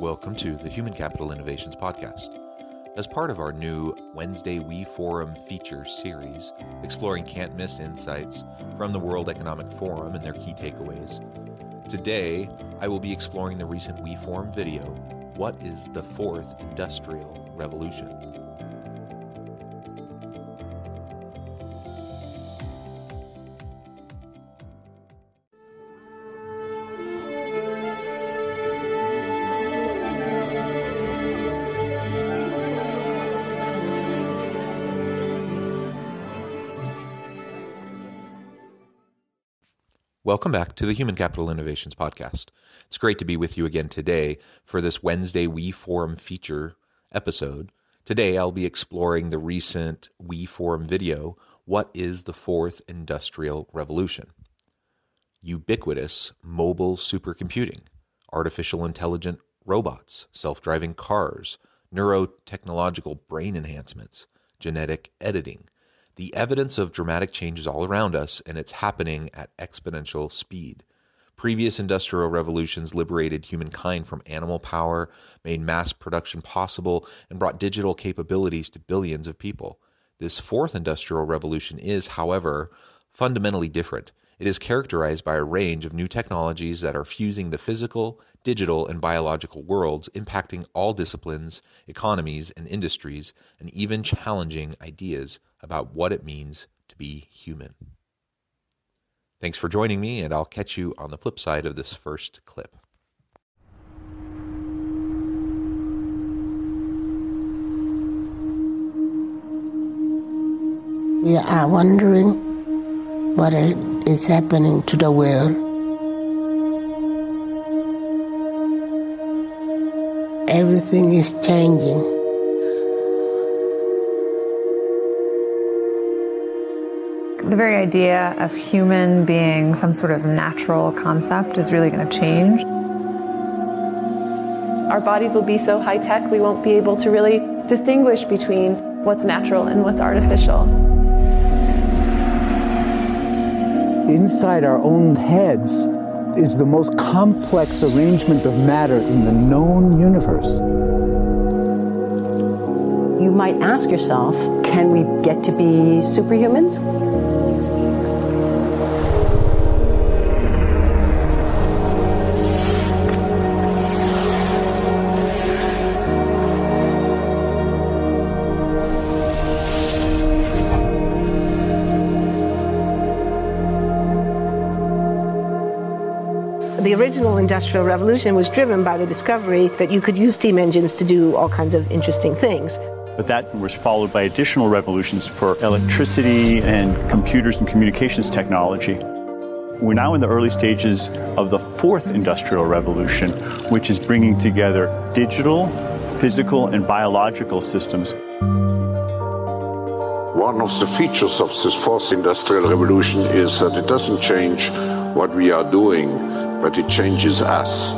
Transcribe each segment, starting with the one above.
Welcome to the Human Capital Innovations Podcast. As part of our new Wednesday We Forum feature series, exploring can't miss insights from the World Economic Forum and their key takeaways, today I will be exploring the recent We Forum video What is the Fourth Industrial Revolution? Welcome back to the Human Capital Innovations Podcast. It's great to be with you again today for this Wednesday We Forum feature episode. Today I'll be exploring the recent We Forum video What is the Fourth Industrial Revolution? Ubiquitous mobile supercomputing, artificial intelligent robots, self driving cars, neurotechnological brain enhancements, genetic editing the evidence of dramatic change is all around us, and it's happening at exponential speed. Previous industrial revolutions liberated humankind from animal power, made mass production possible, and brought digital capabilities to billions of people. This fourth industrial revolution is, however, fundamentally different. It is characterized by a range of new technologies that are fusing the physical, digital, and biological worlds, impacting all disciplines, economies, and industries, and even challenging ideas about what it means to be human. Thanks for joining me, and I'll catch you on the flip side of this first clip. We are wondering what is happening to the world. Everything is changing. the very idea of human being some sort of natural concept is really going to change. Our bodies will be so high tech, we won't be able to really distinguish between what's natural and what's artificial. Inside our own heads is the most complex arrangement of matter in the known universe. You might ask yourself, can we get to be superhumans? The original Industrial Revolution was driven by the discovery that you could use steam engines to do all kinds of interesting things. But that was followed by additional revolutions for electricity and computers and communications technology. We're now in the early stages of the fourth industrial revolution, which is bringing together digital, physical, and biological systems. One of the features of this fourth industrial revolution is that it doesn't change what we are doing, but it changes us.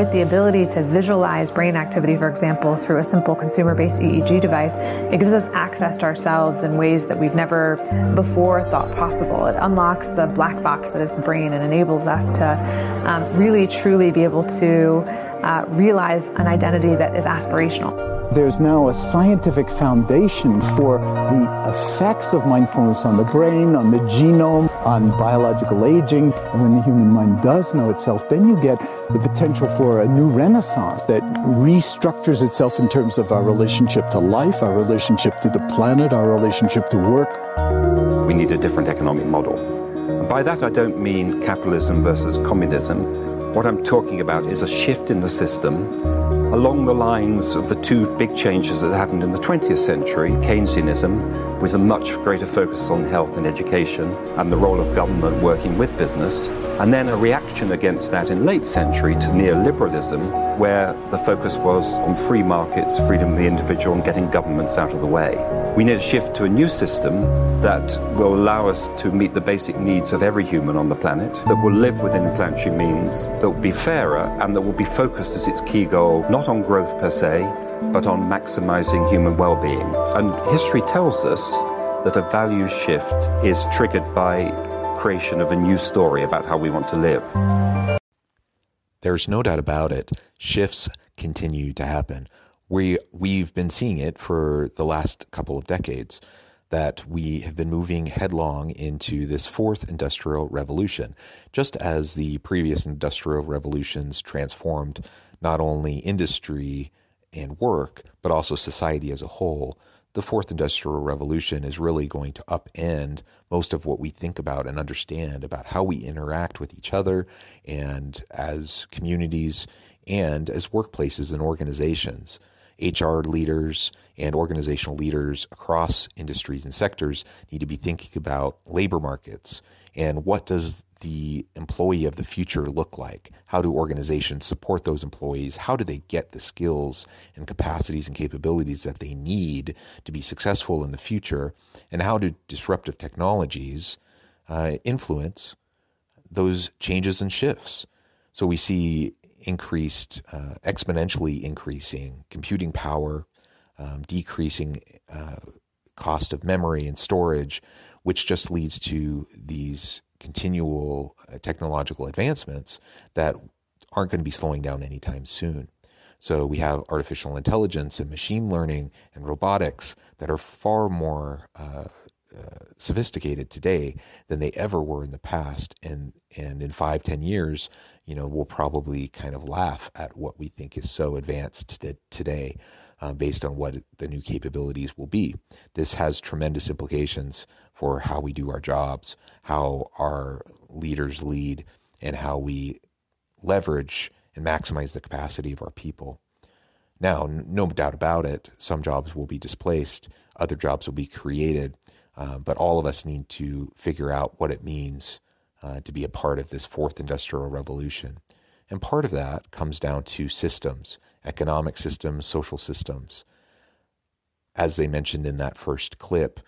with the ability to visualize brain activity, for example, through a simple consumer based EEG device, it gives us access to ourselves in ways that we've never before thought possible. It unlocks the black box that is the brain and enables us to um, really, truly be able to uh, realize an identity that is aspirational. There's now a scientific foundation for the effects of mindfulness on the brain, on the genome, on biological aging. And when the human mind does know itself, then you get the potential for a new renaissance that restructures itself in terms of our relationship to life, our relationship to the planet, our relationship to work. We need a different economic model. And by that, I don't mean capitalism versus communism. What I'm talking about is a shift in the system along the lines of the two big changes that happened in the 20th century Keynesianism, with a much greater focus on health and education and the role of government working with business, and then a reaction against that in late century to neoliberalism, where the focus was on free markets, freedom of the individual, and getting governments out of the way. We need a shift to a new system that will allow us to meet the basic needs of every human on the planet, that will live within planetary means, that will be fairer, and that will be focused as its key goal not on growth per se, but on maximizing human well being. And history tells us that a value shift is triggered by creation of a new story about how we want to live. There's no doubt about it. Shifts continue to happen. We we've been seeing it for the last couple of decades that we have been moving headlong into this fourth industrial revolution. Just as the previous industrial revolutions transformed not only industry and work, but also society as a whole, the fourth industrial revolution is really going to upend most of what we think about and understand about how we interact with each other and as communities and as workplaces and organizations. HR leaders and organizational leaders across industries and sectors need to be thinking about labor markets and what does the employee of the future look like? How do organizations support those employees? How do they get the skills and capacities and capabilities that they need to be successful in the future? And how do disruptive technologies uh, influence those changes and shifts? So we see increased, uh, exponentially increasing computing power, um, decreasing uh, cost of memory and storage, which just leads to these continual uh, technological advancements that aren't going to be slowing down anytime soon. So we have artificial intelligence and machine learning and robotics that are far more uh, uh, sophisticated today than they ever were in the past. And and in five, ten years, you know, we'll probably kind of laugh at what we think is so advanced today. Uh, based on what the new capabilities will be. This has tremendous implications for how we do our jobs, how our leaders lead, and how we leverage and maximize the capacity of our people. Now, no doubt about it, some jobs will be displaced, other jobs will be created, uh, but all of us need to figure out what it means uh, to be a part of this fourth industrial revolution. And part of that comes down to systems, economic systems, social systems. As they mentioned in that first clip,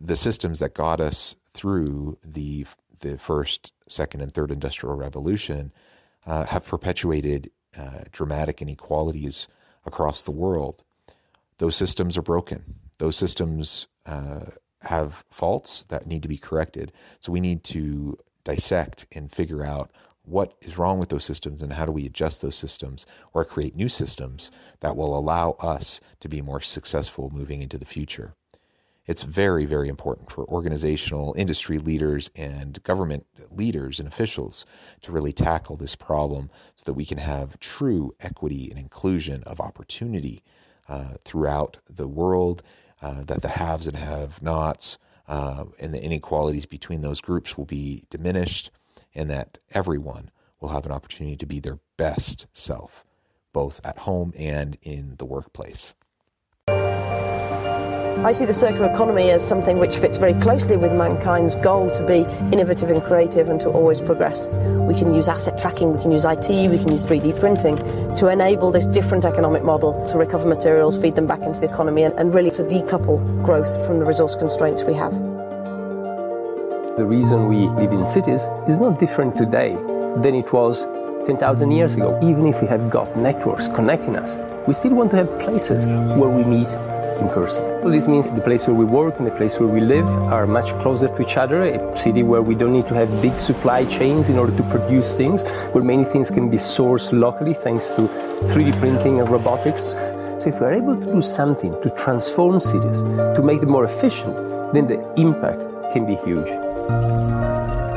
the systems that got us through the the first, second, and third industrial revolution uh, have perpetuated uh, dramatic inequalities across the world. Those systems are broken. Those systems uh, have faults that need to be corrected. So we need to dissect and figure out what is wrong with those systems and how do we adjust those systems or create new systems that will allow us to be more successful moving into the future. It's very, very important for organizational industry leaders and government leaders and officials to really tackle this problem so that we can have true equity and inclusion of opportunity uh, throughout the world, uh, that the haves and have nots uh, and the inequalities between those groups will be diminished, and that everyone will have an opportunity to be their best self, both at home and in the workplace. I see the circular economy as something which fits very closely with mankind's goal to be innovative and creative and to always progress. We can use asset tracking, we can use IT, we can use 3D printing to enable this different economic model to recover materials, feed them back into the economy, and, and really to decouple growth from the resource constraints we have. The reason we live in cities is not different today than it was 10,000 years ago. Even if we have got networks connecting us, we still want to have places where we meet in person. So this means the place where we work and the place where we live are much closer to each other, a city where we don't need to have big supply chains in order to produce things, where many things can be sourced locally thanks to 3D printing and robotics. So if we're able to do something to transform cities, to make them more efficient, then the impact can be huge.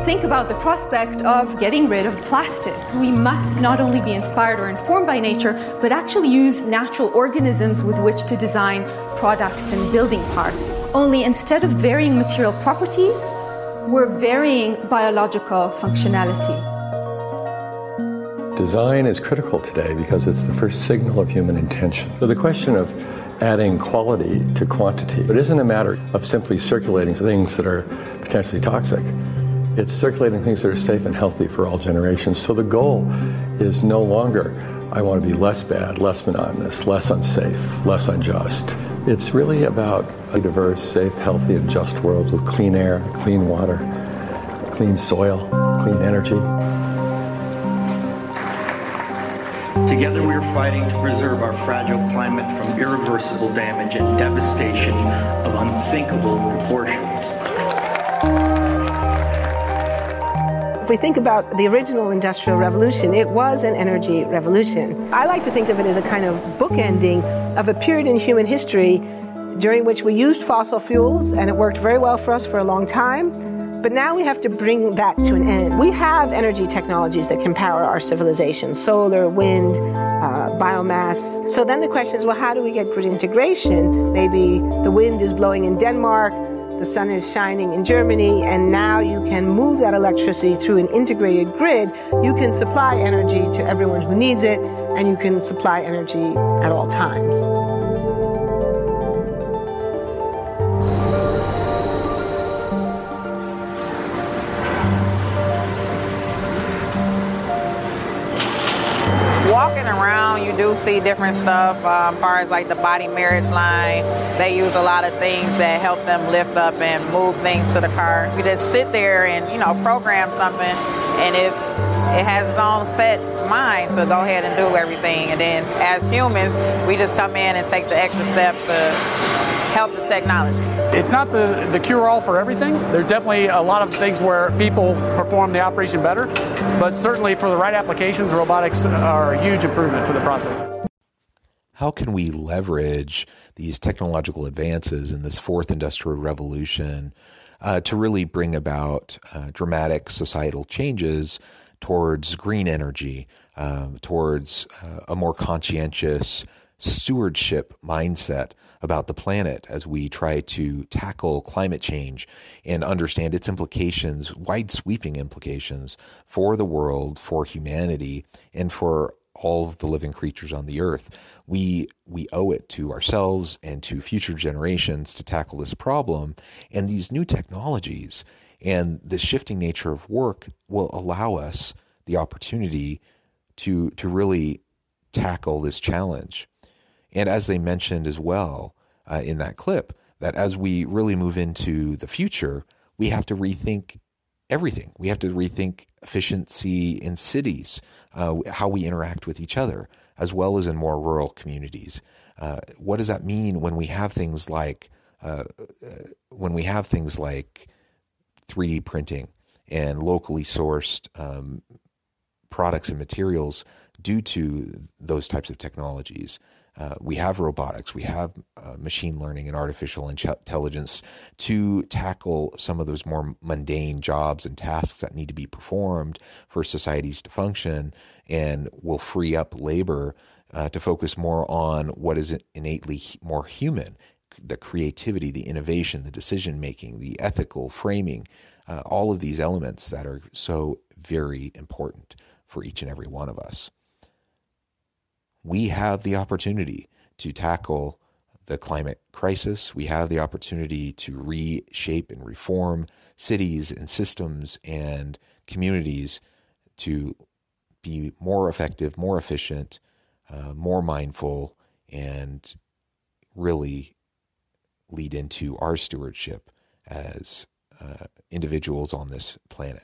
Think about the prospect of getting rid of plastics. We must not only be inspired or informed by nature, but actually use natural organisms with which to design products and building parts. Only instead of varying material properties, we're varying biological functionality. Design is critical today because it's the first signal of human intention. So the question of adding quality to quantity, it isn't a matter of simply circulating things that are potentially toxic. It's circulating things that are safe and healthy for all generations. So the goal is no longer, I want to be less bad, less monotonous, less unsafe, less unjust. It's really about a diverse, safe, healthy, and just world with clean air, clean water, clean soil, clean energy. Together we are fighting to preserve our fragile climate from irreversible damage and devastation of unthinkable proportions. If we think about the original Industrial Revolution, it was an energy revolution. I like to think of it as a kind of bookending of a period in human history during which we used fossil fuels and it worked very well for us for a long time. But now we have to bring that to an end. We have energy technologies that can power our civilization solar, wind, uh, biomass. So then the question is well, how do we get grid integration? Maybe the wind is blowing in Denmark, the sun is shining in Germany, and now you can move that electricity through an integrated grid. You can supply energy to everyone who needs it, and you can supply energy at all times. walking around, you do see different stuff. Um, as far as like the body marriage line, they use a lot of things that help them lift up and move things to the car. You just sit there and you know program something, and if it has its own set mind to go ahead and do everything, and then as humans, we just come in and take the extra step to help the technology. It's not the, the cure all for everything. There's definitely a lot of things where people perform the operation better, but certainly for the right applications, robotics are a huge improvement for the process. How can we leverage these technological advances in this fourth industrial revolution uh, to really bring about uh, dramatic societal changes towards green energy, um, towards uh, a more conscientious stewardship mindset about the planet as we try to tackle climate change and understand its implications, wide sweeping implications for the world, for humanity, and for all of the living creatures on the earth. We we owe it to ourselves and to future generations to tackle this problem. And these new technologies and the shifting nature of work will allow us the opportunity to to really tackle this challenge. And as they mentioned as well uh, in that clip, that as we really move into the future, we have to rethink everything. We have to rethink efficiency in cities, uh, how we interact with each other, as well as in more rural communities. Uh, what does that mean when we have things like uh, uh when we have things like 3D printing and locally sourced um, products and materials due to those types of technologies? Uh, we have robotics, we have uh, machine learning and artificial intelligence to tackle some of those more mundane jobs and tasks that need to be performed for societies to function and will free up labor uh, to focus more on what is innately more human the creativity, the innovation, the decision making, the ethical framing, uh, all of these elements that are so very important for each and every one of us we have the opportunity to tackle the climate crisis. We have the opportunity to reshape and reform cities and systems and communities to be more effective, more efficient, uh, more mindful, and really lead into our stewardship as uh, individuals on this planet.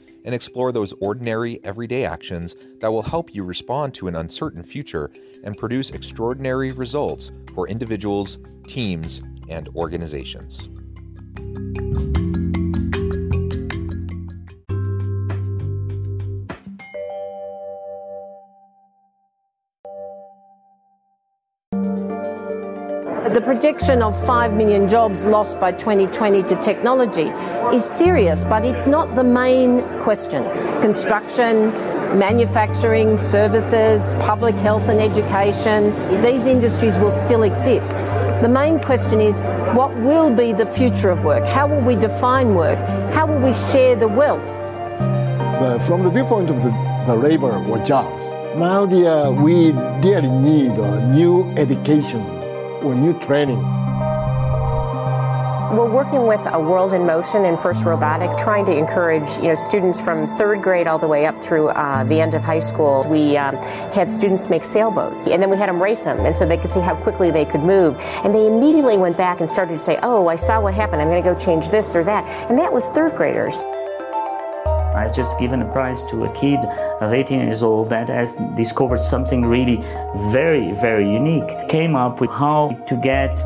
and explore those ordinary, everyday actions that will help you respond to an uncertain future and produce extraordinary results for individuals, teams, and organizations. The projection of 5 million jobs lost by 2020 to technology is serious, but it's not the main question. Construction, manufacturing, services, public health and education, these industries will still exist. The main question is what will be the future of work? How will we define work? How will we share the wealth? The, from the viewpoint of the, the labor or jobs, now the, uh, we really need a new education or new training. We're working with a World in Motion and First Robotics, trying to encourage you know students from third grade all the way up through uh, the end of high school. We um, had students make sailboats, and then we had them race them, and so they could see how quickly they could move. And they immediately went back and started to say, "Oh, I saw what happened. I'm going to go change this or that," and that was third graders. Just given a prize to a kid of 18 years old that has discovered something really very, very unique. Came up with how to get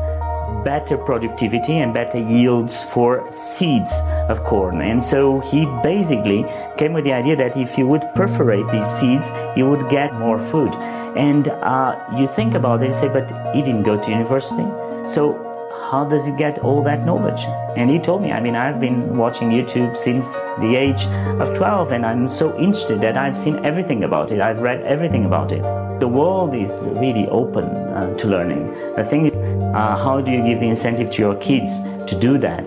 better productivity and better yields for seeds of corn. And so he basically came with the idea that if you would perforate these seeds, you would get more food. And uh, you think about it and say, but he didn't go to university. So how does he get all that knowledge? And he told me, I mean, I've been watching YouTube since the age of 12 and I'm so interested that I've seen everything about it. I've read everything about it. The world is really open uh, to learning. The thing is, uh, how do you give the incentive to your kids to do that?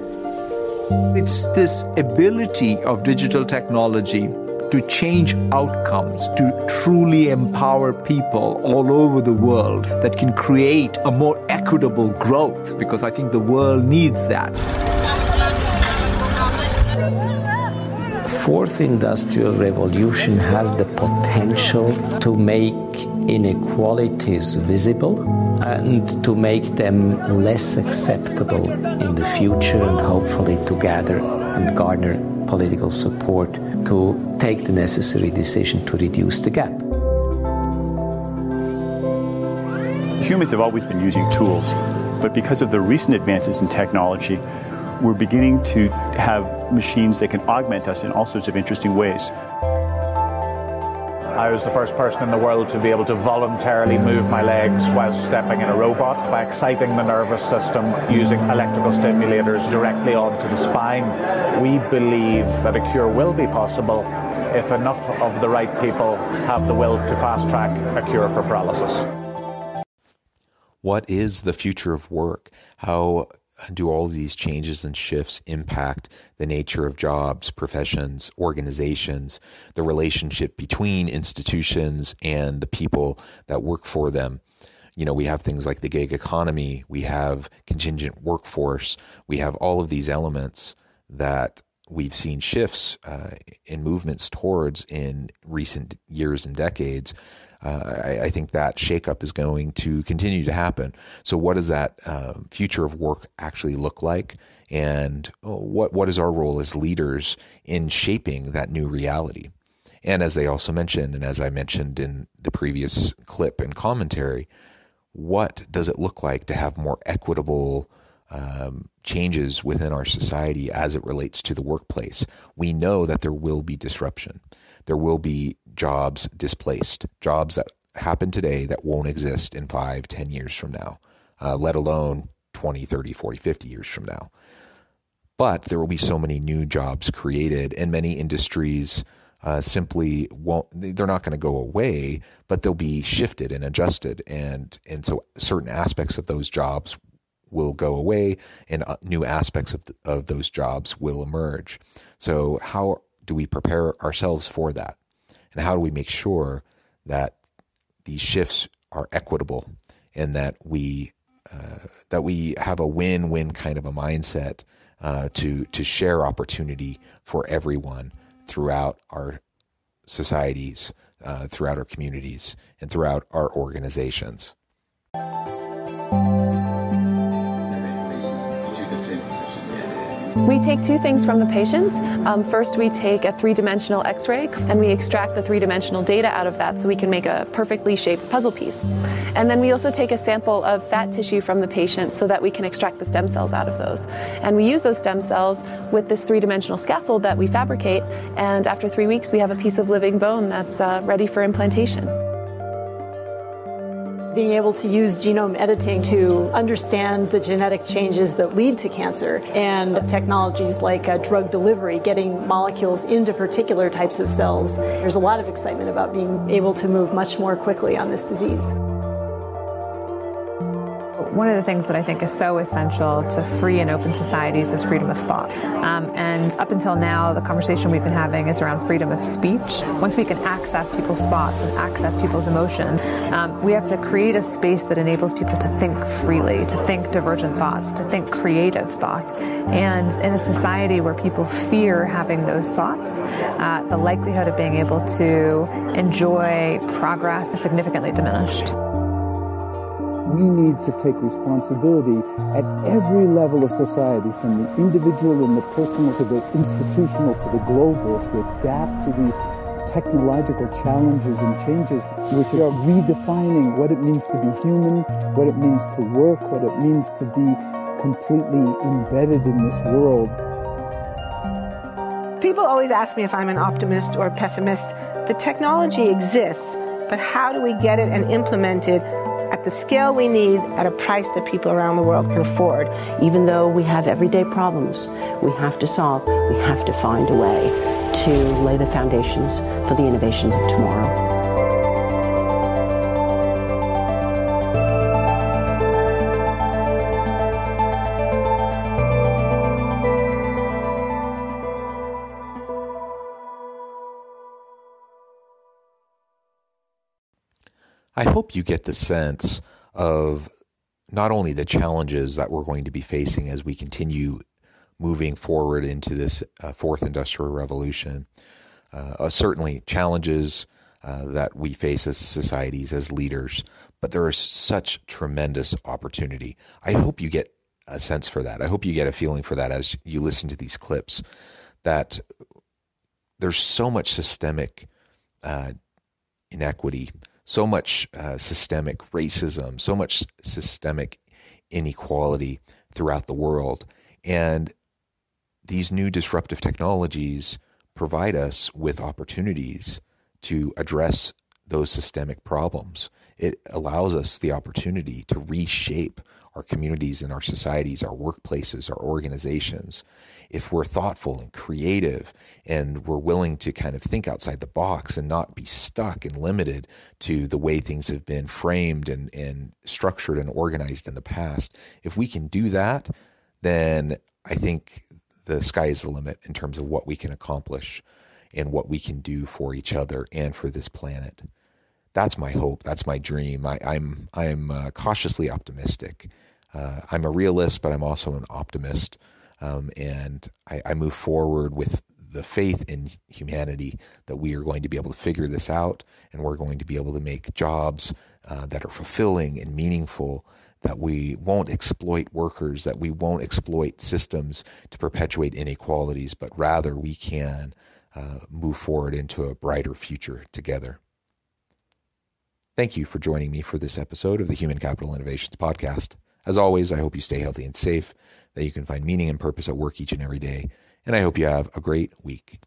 It's this ability of digital technology to change outcomes, to truly empower people all over the world that can create a more equitable growth because I think the world needs that. Fourth industrial revolution has the potential to make inequalities visible and to make them less acceptable in the future and hopefully to gather and garner political support to take the necessary decision to reduce the gap. Humans have always been using tools, but because of the recent advances in technology, we're beginning to have machines that can augment us in all sorts of interesting ways. I was the first person in the world to be able to voluntarily move my legs whilst stepping in a robot by exciting the nervous system using electrical stimulators directly onto the spine. We believe that a cure will be possible if enough of the right people have the will to fast track a cure for paralysis. What is the future of work? How do all these changes and shifts impact the nature of jobs, professions, organizations, the relationship between institutions and the people that work for them? You know, we have things like the gig economy, we have contingent workforce, we have all of these elements that we've seen shifts uh, in movements towards in recent years and decades uh, I, I, think that shakeup is going to continue to happen. So, what does that uh, future of work actually look like? And oh, what what is our role as leaders in shaping that new reality? And as they also mentioned, and as I mentioned in the previous clip and commentary, what does it look like to have more equitable um, changes within our society as it relates to the workplace? We know that there will be disruption there will be jobs displaced, jobs that happen today that won't exist in five, ten years from now, uh, let alone 20, 30, 40, 50 years from now. But there will be so many new jobs created, and many industries uh, simply won't. They're not going to go away, but they'll be shifted and adjusted, and and so certain aspects of those jobs will go away and uh, new aspects of, of those jobs will emerge. So, how do we prepare ourselves for that? And how do we make sure that these shifts are equitable and that we uh, that we have a win-win kind of a mindset uh, to to share opportunity for everyone throughout our societies, uh, throughout our communities, and throughout our organizations. We take two things from the patient. Um, first, we take a three dimensional x ray and we extract the three dimensional data out of that so we can make a perfectly shaped puzzle piece. And then we also take a sample of fat tissue from the patient so that we can extract the stem cells out of those. And we use those stem cells with this three dimensional scaffold that we fabricate. And after three weeks, we have a piece of living bone that's uh, ready for implantation being able to use genome editing to understand the genetic changes that lead to cancer and technologies like uh, drug delivery, getting molecules into particular types of cells. There's a lot of excitement about being able to move much more quickly on this disease one of the things that I think is so essential to free and open societies is freedom of thought. Um, and up until now, the conversation we've been having is around freedom of speech. Once we can access people's thoughts and access people's emotion, um, we have to create a space that enables people to think freely, to think divergent thoughts, to think creative thoughts. And in a society where people fear having those thoughts, uh, the likelihood of being able to enjoy progress is significantly diminished we need to take responsibility at every level of society, from the individual and the personal to the institutional to the global, to adapt to these technological challenges and changes which are redefining what it means to be human, what it means to work, what it means to be completely embedded in this world. People always ask me if I'm an optimist or a pessimist. The technology exists, but how do we get it and implement it at the scale we need at a price that people around the world can afford. Even though we have everyday problems we have to solve, we have to find a way to lay the foundations for the innovations of tomorrow. I hope you get the sense of not only the challenges that we're going to be facing as we continue moving forward into this uh, fourth industrial revolution, uh, uh, certainly challenges uh, that we face as societies, as leaders, but there is such tremendous opportunity. I hope you get a sense for that. I hope you get a feeling for that as you listen to these clips that there's so much systemic uh, inequity so much uh, systemic racism, so much systemic inequality throughout the world. And these new disruptive technologies provide us with opportunities to address those systemic problems. It allows us the opportunity to reshape our communities and our societies, our workplaces, our organizations, if we're thoughtful and creative and we're willing to kind of think outside the box and not be stuck and limited to the way things have been framed and, and structured and organized in the past, if we can do that, then I think the sky is the limit in terms of what we can accomplish and what we can do for each other and for this planet. That's my hope. That's my dream. I, am I'm, I'm uh, cautiously optimistic. Uh, I'm a realist, but I'm also an optimist. Um, and I, I move forward with the faith in humanity that we are going to be able to figure this out and we're going to be able to make jobs uh, that are fulfilling and meaningful that we won't exploit workers that we won't exploit systems to perpetuate inequalities but rather we can uh, move forward into a brighter future together thank you for joining me for this episode of the human capital innovations podcast as always i hope you stay healthy and safe that you can find meaning and purpose at work each and every day. And I hope you have a great week.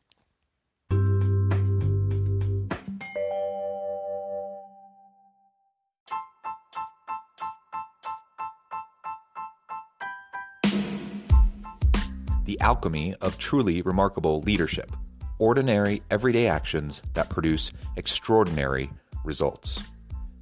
The alchemy of truly remarkable leadership. Ordinary, everyday actions that produce extraordinary results.